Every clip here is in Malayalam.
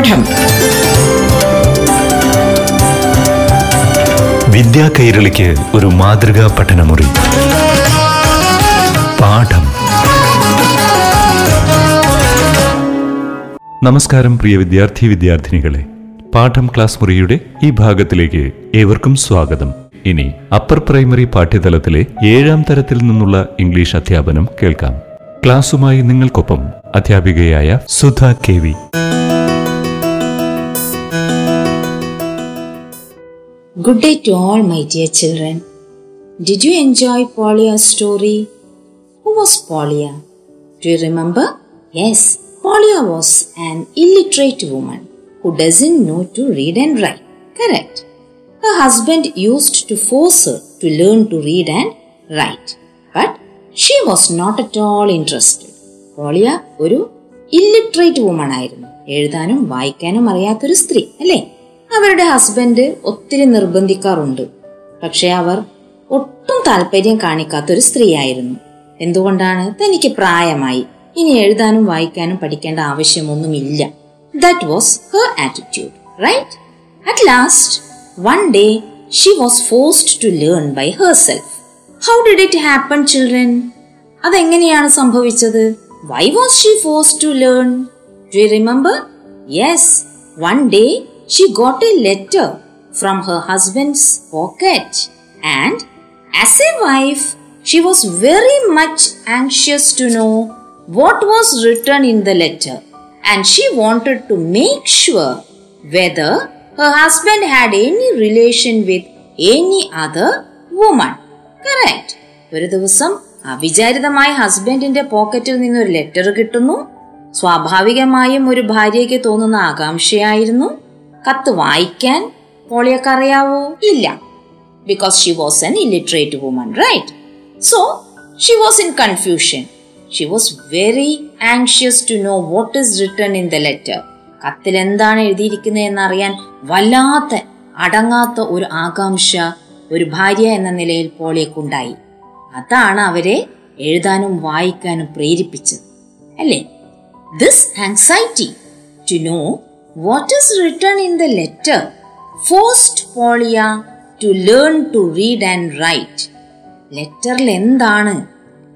പാഠം. വിദ്യാ കൈരളിക്ക് ഒരു മാതൃകാ പഠനമുറി. പാഠം. നമസ്കാരം പ്രിയ വിദ്യാർത്ഥി വിദ്യാർത്ഥിനികളെ. പാഠം ക്ലാസ് മുറിയുടെ ഈ ഭാഗത്തിലേക്ക് ഏവർക്കും സ്വാഗതം. ഇനി അപ്പർ പ്രൈമറി പാഠ്യതലത്തിലെ ഏഴാം തരത്തിൽ നിന്നുള്ള ഇംഗ്ലീഷ് അധ്യാപനം കേൾക്കാം. ക്ലാസുമായി നിങ്ങൾക്കൊപ്പം അധ്യാപികയായ Sudha K V. Good day to all, my dear children. Did you enjoy Polia's story? Who was Polia? Do you remember? Yes, Polia was an illiterate woman who doesn't know to read and write. Correct. Her husband used to force her to learn to read and write. But she was not at all interested. പോളിയ ഒരു ഇല്ലിറ്ററേറ്റ് വുമൺ ആയിരുന്നു എഴുതാനും വായിക്കാനും അറിയാത്തൊരു സ്ത്രീ അല്ലേ അവരുടെ ഹസ്ബൻഡ് ഒത്തിരി നിർബന്ധിക്കാറുണ്ട്. പക്ഷെ അവർ ഒട്ടും താല്പര്യം കാണിക്കാത്തൊരു സ്ത്രീയായിരുന്നു. എന്തുകൊണ്ടാണ്? തനിക്ക് പ്രായമായി. ഇനി എഴുതാനും വായിക്കാനും പഠിക്കേണ്ട ആവശ്യമൊന്നുമില്ല. That was her attitude right at last one day she was forced to learn by herself how did it happen children അതെങ്ങനെയാണ് സംഭവിച്ചത്? Why was she force to learn do remember yes one day she got a letter from her husband's pocket and as a wife she was very much anxious to know what was written in the letter and she wanted to make sure whether her husband had any relation with any other woman. Correct. ഒരു ദിവസം അവിചാരിതമായി ഹസ്ബൻഡിന്റെ പോക്കറ്റിൽ നിന്ന് ഒരു ലെറ്റർ കിട്ടുന്നു സ്വാഭാവികമായും ഒരു ഭാര്യയ്ക്ക് തോന്നുന്ന ആകാംക്ഷയായിരുന്നു കത്ത് വായിക്കാൻ പോളിയൊക്കെ അറിയാവോ ഇല്ല. Because she was an illiterate woman right so she was in confusion she was very anxious to know what is written in the letter കത്തിൽ എന്താണ് എഴുതിയിരിക്കുന്നത് എന്നറിയാൻ വല്ലാത്ത അടങ്ങാത്ത ഒരു ആകാംക്ഷ ഒരു ഭാര്യ എന്ന നിലയിൽ പോളിയക്കുണ്ടായി. അതാണ് അവരെ എഴുതാനും വായിക്കാനും പ്രേരിപ്പിച്ചത്. അല്ലേ? This anxiety to know what is written in the letter forced Polya to learn to read and write ലെറ്ററിൽ എന്താണ്?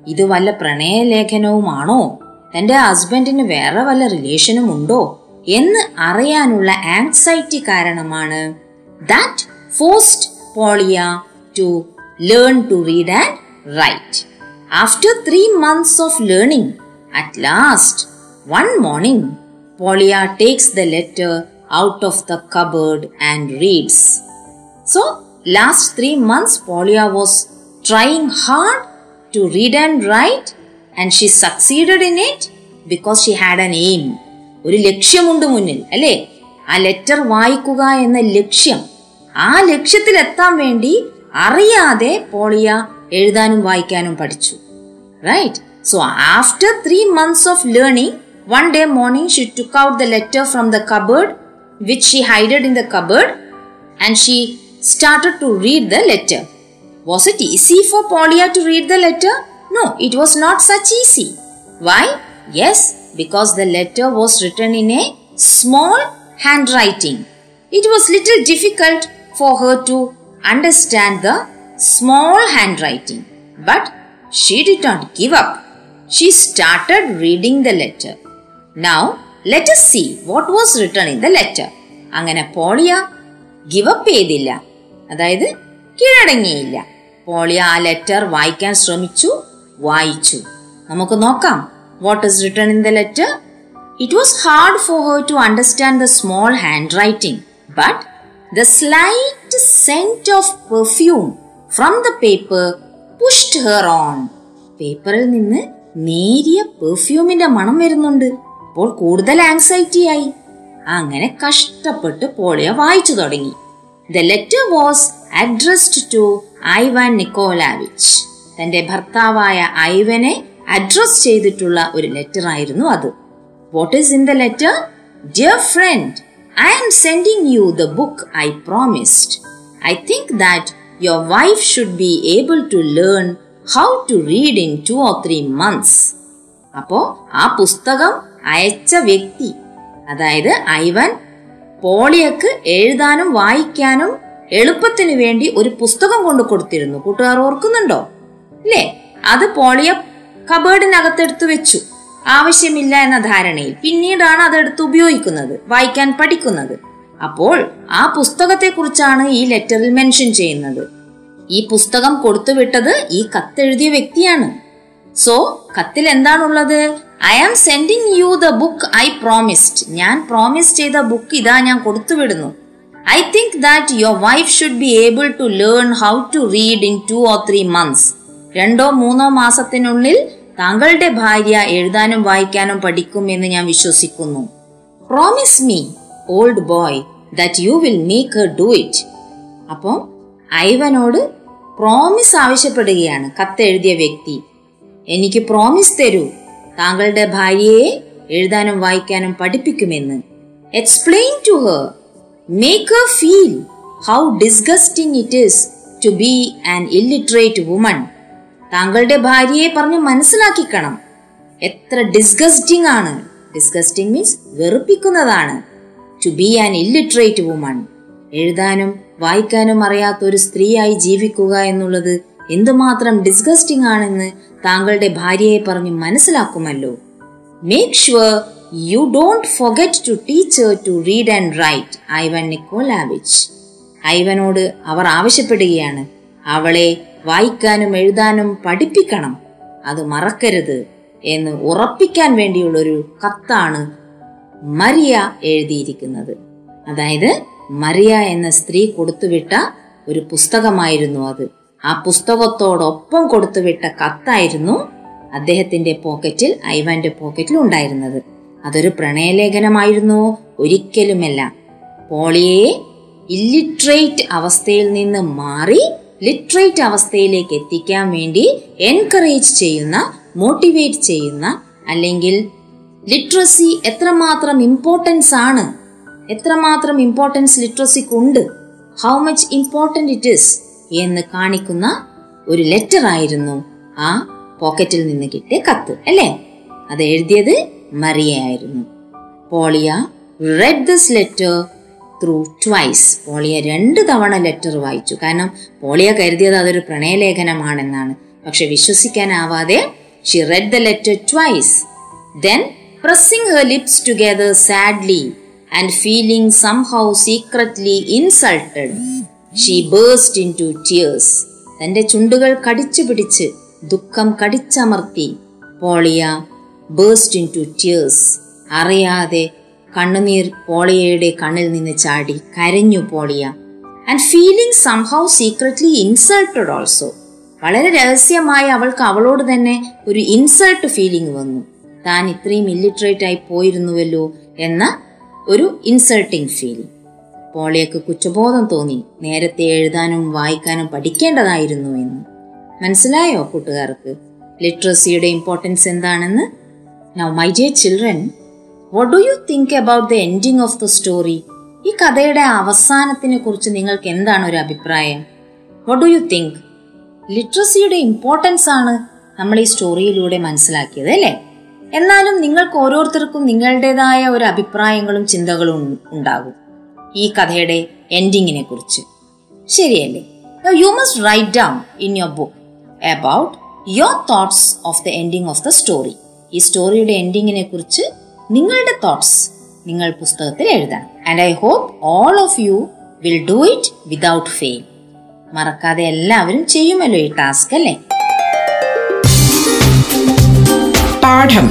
ഇത് വല്ല പ്രണയലേഖനവുമാണോ? തന്റെ ഹസ്ബൻഡിന് വേറെ വല്ല റിലേഷനും ഉണ്ടോ? എന്ന് അറിയാനുള്ള ആങ്സൈറ്റി കാരണമാണ്. That forced Polya to learn to read and write after three months of learning at last one morning പോളിയ takes the letter out of the cupboard and reads So, last three months, Polia was trying hard to read and write, and she succeeded in it because she had an aim. ഒരു ലക്ഷ്യമുണ്ട് മുന്നിൽ അല്ലേ ആ ലെറ്റർ വായിക്കുക എന്ന ലക്ഷ്യം ആ ലക്ഷ്യത്തിൽ എത്താൻ വേണ്ടി അറിയാതെ പോളിയ എഴുതാനും വായിക്കാനും പഠിച്ചു right so after three months of learning one day morning, she took out the letter from the cupboard, which she hided in the cupboard, and she started to read the letter. Was it easy for Polya to read the letter? No, it was not such easy. Why? Yes, because the letter was written in a small handwriting. It was little difficult for her to understand the small handwriting. But she did not give up. She started reading the letter. Now, let see what was was in the letter അങ്ങനെ പോളിയ ഗിവപ്പ് ചെയ്തില്ല. അതായത് കീഴടങ്ങിയില്ല. പോളിയ ആ ലെറ്റർ വായിക്കാൻ ശ്രമിച്ചു വായിച്ചു. നമുക്ക് നോക്കാം. What is written in the letter it was hard for her to understand the small handwriting but the slight scent of perfume from the paper pushed her on പേപ്പറിൽ നിന്ന് നേരിയ പെർഫ്യൂമിന്റെ മണം വരുന്നുണ്ട്. അപ്പോൾ കൂടുതൽ ആങ്സൈറ്റി ആയി. അങ്ങനെ കഷ്ടപ്പെട്ട് പോളിയ വായിച്ചു തുടങ്ങി. The letter was addressed to Ivan Nikolaevich തന്റെ ഭർത്താവായ ഐവനെ അഡ്രസ് ചെയ്തിട്ടുള്ള ഒരു ലെറ്റർ ആയിരുന്നു അത്. What is in the letter dear friend I am sending you the book I promised I think that your wife should be able to learn how to read in two or three months അപ്പോ ആ പുസ്തകം അയച്ച വ്യക്തി അതായത് ഐവൻ പോളിയക്ക് എഴുതാനും വായിക്കാനും എളുപ്പത്തിന് വേണ്ടി ഒരു പുസ്തകം കൊണ്ട് കൊടുത്തിരുന്നു. കൂട്ടുകാർ ഓർക്കുന്നുണ്ടോ? അല്ലേ? അത് പോളിയ കബേർഡിനകത്തെടുത്ത് വെച്ചു. ആവശ്യമില്ല എന്ന ധാരണയിൽ പിന്നീടാണ് അതെടുത്ത് ഉപയോഗിക്കുന്നത് വായിക്കാൻ പഠിക്കുന്നത്. അപ്പോൾ ആ പുസ്തകത്തെ കുറിച്ചാണ് ഈ ലെറ്ററിൽ മെൻഷൻ ചെയ്യുന്നത്. ഈ പുസ്തകം കൊടുത്തുവിട്ടത് ഈ കത്തെഴുതിയ വ്യക്തിയാണ്. സോ കത്തിൽ എന്താണുള്ളത്? I am sending you the book I promised ഞാൻ പ്രോമിസ് ചെയ്ത ബുക്ക് ഇതാ ഞാൻ കൊടുത്തുവിടുന്നു. I think that your wife should be able to learn how to read in two or three months രണ്ടോ മൂന്നോ മാസത്തിനുള്ളിൽ താങ്കളുടെ ഭാര്യ എഴുതാനും വായിക്കാനും പഠിക്കും എന്ന് ഞാൻ വിശ്വസിക്കുന്നു. Promise me old boy that you will make do it അപ്പം ഐവനോട് പ്രോമിസ് ആവശ്യപ്പെടുകയാണ് കത്തെഴുതിയ വ്യക്തി. എനിക്ക് പ്രോമിസ് തരൂ. താങ്കളുടെ ഭാര്യയെ എഴുതാനും വായിക്കാനും പഠിപ്പിക്കുമെന്ന്. Explain to her make her feel how disgusting it is to be an illiterate woman താങ്കളുടെ ഭാര്യയെ പറഞ്ഞ് മനസ്സിലാക്കിക്കണം. എത്ര ഡിസ്ഗസ്റ്റിംഗ് ആണ്. Disgusting means വെറുപ്പിക്കുന്നതാണ്. To be an illiterate woman എഴുതാനും വായിക്കാനും അറിയാത്ത ഒരു സ്ത്രീയായി ജീവിക്കുക എന്നുള്ളത് എന്തുമാത്രം ഡിസ്ഗസ്റ്റിംഗ് ആണെന്ന് താങ്കളുടെ ഭാര്യയെ പറഞ്ഞ് മനസ്സിലാക്കുമല്ലോ. Make sure you don't forget to teach her to read and write Ivan Nikolaevich ഐവനോട് അവർ ആവശ്യപ്പെടുകയാണ്. അവളെ വായിക്കാനും എഴുതാനും പഠിപ്പിക്കണം. അത് മറക്കരുത് എന്ന് ഉറപ്പിക്കാൻ വേണ്ടിയുള്ളൊരു കത്താണ് മരിയ എഴുതിയിരിക്കുന്നത്. അതായത് മറിയ എന്ന സ്ത്രീ കൊടുത്തുവിട്ട ഒരു പുസ്തകമായിരുന്നു അത്. ആ പുസ്തകത്തോടൊപ്പം കൊടുത്തുവിട്ട കത്തായിരുന്നു അദ്ദേഹത്തിന്റെ പോക്കറ്റിൽ ഐവാന്റെ പോക്കറ്റിൽ ഉണ്ടായിരുന്നത്. അതൊരു പ്രണയലേഖനമായിരുന്നു ഒരിക്കലുമല്ല. പോളിയെ ഇല്ലിട്രേറ്റ് അവസ്ഥയിൽ നിന്ന് മാറി ലിറ്ററേറ്റ് അവസ്ഥയിലേക്ക് എത്തിക്കാൻ വേണ്ടി എൻകറേജ് ചെയ്യുന്ന മോട്ടിവേറ്റ് ചെയ്യുന്ന അല്ലെങ്കിൽ ലിറ്ററസി എത്രമാത്രം ഇമ്പോർട്ടൻസ് ആണ് എത്രമാത്രം importance ലിറ്ററസിക്കുണ്ട് how much important it is എന്ന് കാണിക്കുന്ന ഒരു ലെറ്റർ ആയിരുന്നു ആ പോക്കറ്റിൽ നിന്ന് കിട്ടിയ കത്ത് അല്ലേ? അത് എഴുതിയത് മറിയയായിരുന്നു. Polya read this letter through twice Polya രണ്ട് തവണ ലെറ്റർ വായിച്ചു. കാരണം പോളിയ കരുതിയത് അതൊരു പ്രണയലേഖനമാണെന്നാണ്. പക്ഷെ വിശ്വസിക്കാനാവാതെ she read the letter twice then pressing her lips together sadly and feeling somehow secretly insulted she burst into tears തന്റെ ചുണ്ടുകൾ കടിച്ചു പിടിച്ച് ദുഃഖം കടിച്ചമർത്തി. Polya burst into tears അറിയാതെ കണ്ണുനീർ പോളിയയുടെ കണ്ണിൽ നിന്ന് ചാടി കരഞ്ഞു Polya. And feeling somehow secretly insulted also വളരെ രഹസ്യമായി അവൾക്ക് അവളോട് തന്നെ ഒരു ഇൻസൾട്ട് ഫീലിംഗ് വന്നു. താൻ ഇത്രയും ഇല്ലിറ്ററേറ്റ് ആയി പോയിരുന്നുവല്ലോ എന്ന ഒരു ഇൻസൾട്ടിങ് ഫീലിംഗ് പോളിയക്ക് കുറ്റബോധം തോന്നി. നേരത്തെ എഴുതാനും വായിക്കാനും പഠിക്കേണ്ടതായിരുന്നു എന്ന്. മനസ്സിലായോ കൂട്ടുകാർക്ക്? ലിറ്ററസിയുടെ ഇമ്പോർട്ടൻസ് എന്താണെന്ന്? Now my dear children what do you think about the ending of the story ഈ കഥയുടെ അവസാനത്തിനെ കുറിച്ച് നിങ്ങൾക്ക് എന്താണ് ഒരു അഭിപ്രായം? വട്ട് ഡു യു തിങ്ക് ലിറ്ററസിയുടെ ഇമ്പോർട്ടൻസ് ആണ് നമ്മൾ ഈ സ്റ്റോറിയിലൂടെ മനസ്സിലാക്കിയത് അല്ലേ? എന്നാലും നിങ്ങൾക്ക് ഓരോരുത്തർക്കും നിങ്ങളുടേതായ ഒരു അഭിപ്രായങ്ങളും ചിന്തകളും ഉണ്ടാകും. ഈ കഥയുടെ എൻഡിങ്ങിനെ കുറിച്ച്. ശരിയല്ലേ? You must write down in your book about your thoughts of the ending of the story ഈ സ്റ്റോറിയുടെ എൻഡിങ്ങിനെ കുറിച്ച് നിങ്ങളുടെ തോട്ട്സ് നിങ്ങൾ പുസ്തകത്തിൽ എഴുതണം. And I hope all of you will do it without fail മറക്കാതെ എല്ലാവരും ചെയ്യുമല്ലോ ഈ ടാസ്ക് അല്ലേ? പാഠം.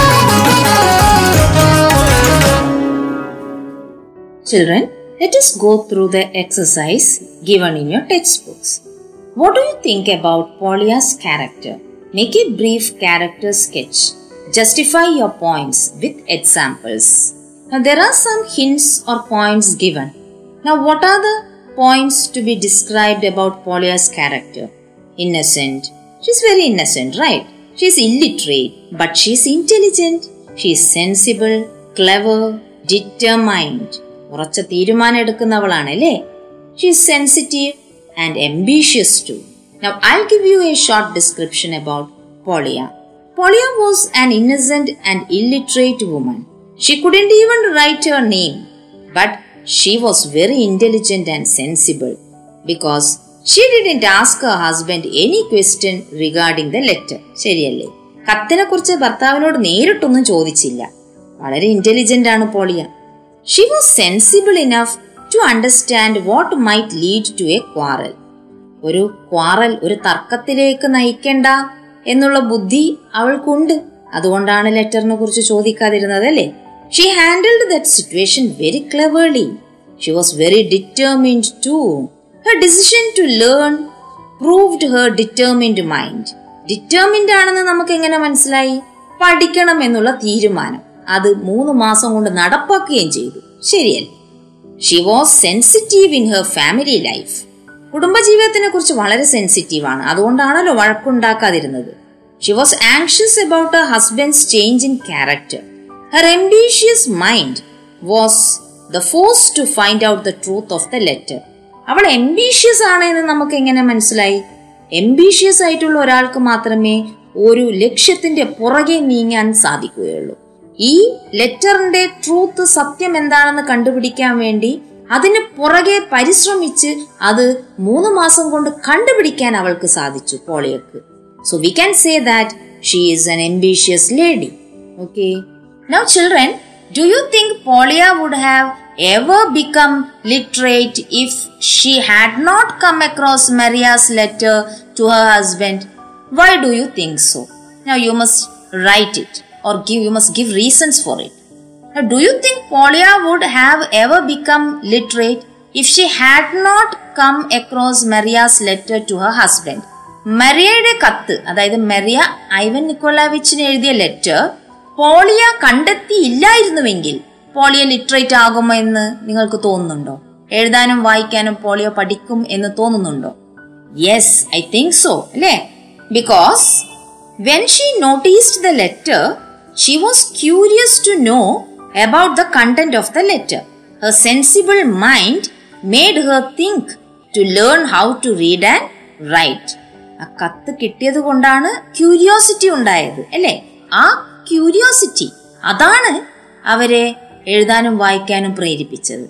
Children, let us go through the exercise given in your textbooks. What do you think about Polia's character? Make a brief character sketch. Justify your points with examples. Now, there are some hints or points given. Now, what are the points to be described about Polia's character? Innocent. She's very innocent, right? She's illiterate, but she's intelligent. She's sensible, clever, determined. ഉറച്ച തീരുമാനം എടുക്കുന്നവളാണ് അല്ലേ she's sensitive and ambitious too now I give you a short description about Polya Polya was an innocent and illiterate woman she couldn't even write your name but she was very intelligent and sensible because she didn't ask husband any question regarding the letter ശരിയല്ലേ? കത്തിനെ കുറിച്ച് ഭർത്താവിനോട് നേരിട്ടൊന്നും ചോദിച്ചില്ല. വളരെ ഇന്റലിജന്റ് ആണ് Polya. She was sensible enough to understand what might lead to a quarrel ഒരു ക്വാറൽ ഒരു തർക്കത്തിലേക്ക് നയിക്കണ്ട എന്നുള്ള ബുദ്ധി അവൾക്കുണ്ട്. അതുകൊണ്ടാണ് ലെറ്ററിനെ കുറിച്ച് ചോദിക്കാതിരുന്നത് അല്ലേ? She handled that situation very cleverly she was very determined to her decision to learn proved her determined mind determined ആണെന്ന് നമുക്ക് എങ്ങനെ മനസ്സിലായി? പഠിക്കണം എന്നുള്ള തീരുമാനം. അത് മൂന്ന് മാസം കൊണ്ട് നടപ്പാക്കുകയും ചെയ്തു. ശരിയല്ലേ? She was sensitive in her family life കുടുംബജീവിതത്തിനെ കുറിച്ച് വളരെ സെൻസിറ്റീവ് ആണ്. അതുകൊണ്ടാണല്ലോ വഴക്കുണ്ടാക്കാതിരുന്നത്. She was anxious about her husband's change in character her ambitious mind was the force to find out the truth of the letter അവൾ എംബീഷ്യസ് ആണ് എന്ന് നമുക്ക് എങ്ങനെ മനസ്സിലായി? എംബീഷ്യസ് ആയിട്ടുള്ള ഒരാൾക്ക് മാത്രമേ ഒരു ലക്ഷ്യത്തിന്റെ പുറകെ നീങ്ങാൻ സാധിക്കുകയുള്ളൂ. ഈ ലെറ്ററിന്റെ ട്രൂത്ത് സത്യം എന്താണെന്ന് കണ്ടുപിടിക്കാൻ വേണ്ടി അതിന് പുറകെ പരിശ്രമിച്ച് അത് മൂന്ന് മാസം കൊണ്ട് കണ്ടുപിടിക്കാൻ അവൾക്ക് സാധിച്ചു പോളിയക്ക്. So we can say that she is an ambitious lady okay now children do you think Polya would have ever become literate if she had not come across Maria's letter to her husband why do you think so now you must write it or give you must give reasons for it. Now, do you think Polia would have ever become literate if she had not come across Maria's letter to her husband? മരിയയുടെ കത്ത് അതായത് മരിയ ഐവൻ നിക്കോളാവിച്ചിന് എഴുതിയ ലെറ്റർ പോളിയ കണ്ടെത്തിയില്ലായിരുന്നുവെങ്കിൽ പോളിയ ലിറ്ററേറ്റ് ആകുമോ എന്ന് നിങ്ങൾക്ക് തോന്നുന്നുണ്ടോ എഴുതാനും വായിക്കാനും പോളിയോ പഠിക്കും എന്ന് തോന്നുന്നുണ്ടോ യെസ് ഐ തിങ്ക് സോ അല്ലേ because when she noticed the letter she was curious to know about the content of the letter. Her sensible mind made her think to learn how to read and write. ആ കത്ത് കിട്ടിയത് കൊണ്ടാണ് ക്യൂരിയോസിറ്റി ഉണ്ടായത് അല്ലേ ആ ക്യൂരിയോസിറ്റി അതാണ് അവരെ എഴുതാനും വായിക്കാനും പ്രേരിപ്പിച്ചത്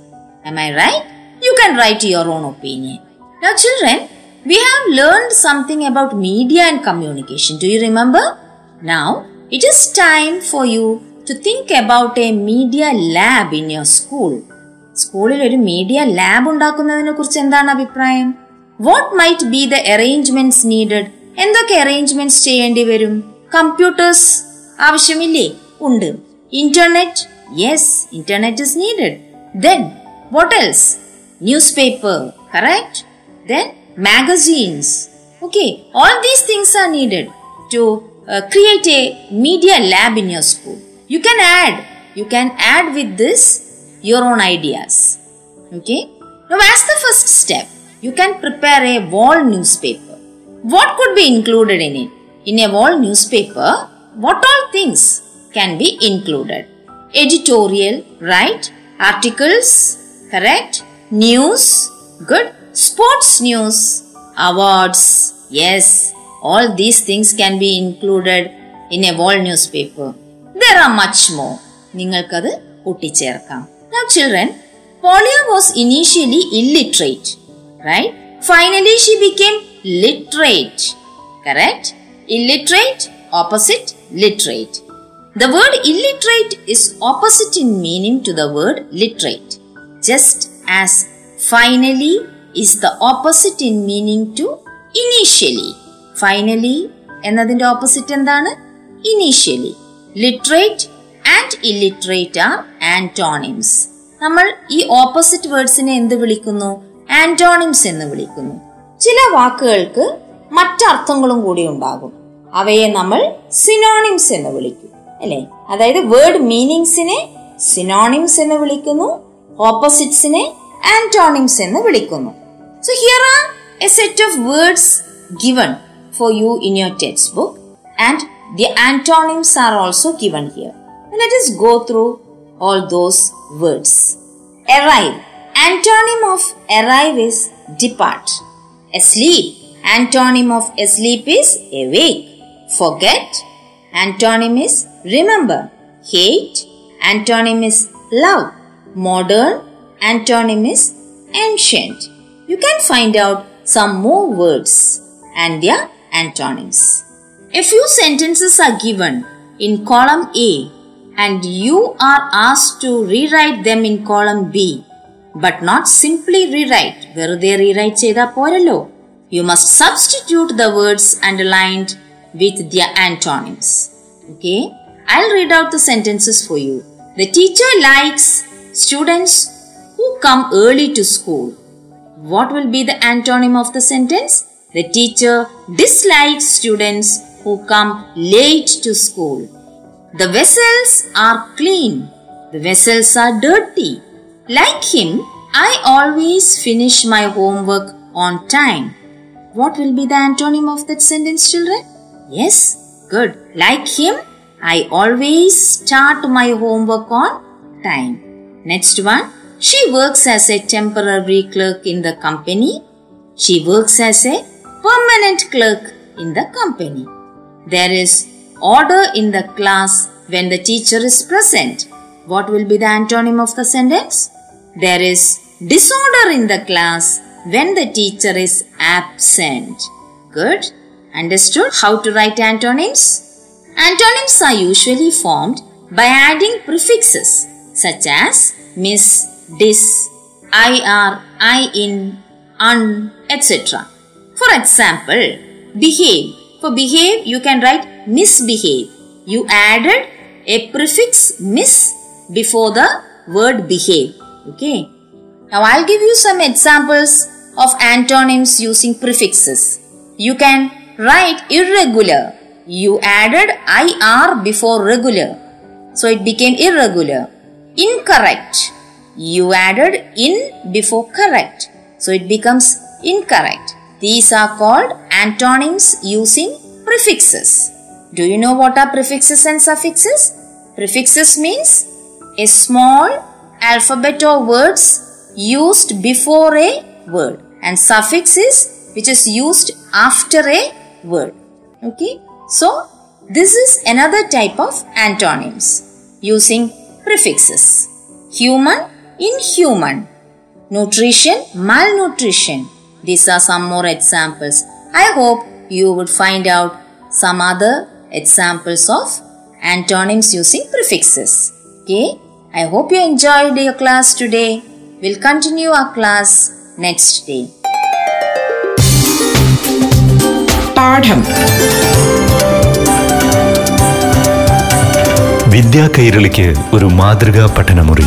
Am I right? You can write your own opinion. Now, children, we have learned something about media and communication. Do you remember? Now, it is time for you to think about a media lab in your school. സ്കൂളിൽ ഒരു മീഡിയ ലാബ് ഉണ്ടാക്കുന്നതിനെ കുറിച്ച് എന്താണ് അഭിപ്രായം? What might be the arrangements needed എന്തൊക്കെ അറേഞ്ച്മെന്റ്സ് ചെയ്യേണ്ടി വരും? കമ്പ്യൂട്ടേഴ്സ് ആവശ്യമില്ലേ? ഉണ്ട്. Internet yes internet is needed then what else newspaper correct then magazines okay all these things are needed to uh, create a media lab in your school. You can add, you can add with this your own ideas. Okay. Now, as the first step, you can prepare a wall newspaper. What could be included in it? In a wall newspaper, what all things can be included? Editorial, right? Articles, correct? News, good. Sports news, awards, yes, all these things can be included in a wall newspaper. There are much more. നിങ്ങൾക്കത് കൂട്ടിച്ചേർക്കാം Now children, Polia was initially illiterate, right? Finally she became literate, correct? Illiterate, opposite literate. The word illiterate is opposite in meaning to the word literate, just as finally is the opposite in meaning to initially. Finally എന്നതിന്റെ ഓപ്പോസിറ്റ് എന്താണ്? Initially literate and illiterate are antonyms നമ്മൾ ഈ ഓപ്പോസിറ്റ് വേർഡ്സിനെ എന്ത് വിളിക്കുന്നു? ആന്റോണിംസ് എന്ന് വിളിക്കുന്നു. ചില വാക്കുകൾക്ക് മറ്റർത്ഥങ്ങളും കൂടി ഉണ്ടാകും. അവയെ നമ്മൾ സിനോണിംസ് എന്ന് വിളിക്കും. അല്ലെ? അതായത് വേർഡ് മീനിങ്സിനെ സിനോണിംസ് എന്ന് വിളിക്കുന്നു. ഓപ്പോസിറ്റ്സിനെ ആന്റോണിംസ് എന്ന് വിളിക്കുന്നു. So here are a set of words given for you in your textbook and the antonyms are also given here. Let us go through all those words. Arrive. Antonym of arrive is depart. Asleep. Antonym of asleep is awake. Forget. Antonym is remember. Hate. Antonym is love. Modern. Antonym is ancient. You can find out some more words and their antonyms a few sentences are given in column a and you are asked to rewrite them in column b but not simply rewrite വെറുതെ റീറൈറ്റ് ചെയ്താൽ പോരല്ലോ you must substitute the words underlined with their antonyms okay I read out the sentences for you the teacher likes students who come early to school what will be the antonym of the sentence? The teacher dislikes students who come late to school. The vessels are clean. The vessels are dirty. Like him, I always finish my homework on time. What will be the antonym of that sentence, children? Yes, good. Like him, I always start my homework on time. Next one. She works as a temporary clerk in the company. She works as a permanent clerk in the company. There is order in the class when the teacher is present. What will be the antonym of the sentence? There is disorder in the class when the teacher is absent. Good. Understood how to write antonyms? Antonyms are usually formed by adding prefixes such as miss, dis, ir, in, un, etc. For example, behave. For behave, you can write misbehave. You added a prefix mis before the word behave. Okay. Now I'll give you some examples of antonyms using prefixes. You can write irregular. You added ir before regular. So it became irregular. Incorrect. You added in before correct. So it becomes incorrect. These are called antonyms using prefixes. Do you know what are prefixes and suffixes? Prefixes means a small alphabet of words used before a word and suffix is which is used after a word. Okay. So this is another type of antonyms using prefixes. Human, inhuman. Nutrition, malnutrition. These are some more examples. I hope you would find out some other examples of antonyms using prefixes. Okay. I hope you enjoyed your class today. We'll continue our class next day. പാഠം വിദ്യാ കൈരളിക്ക് ഒരു മാതൃകാ പഠനമുറി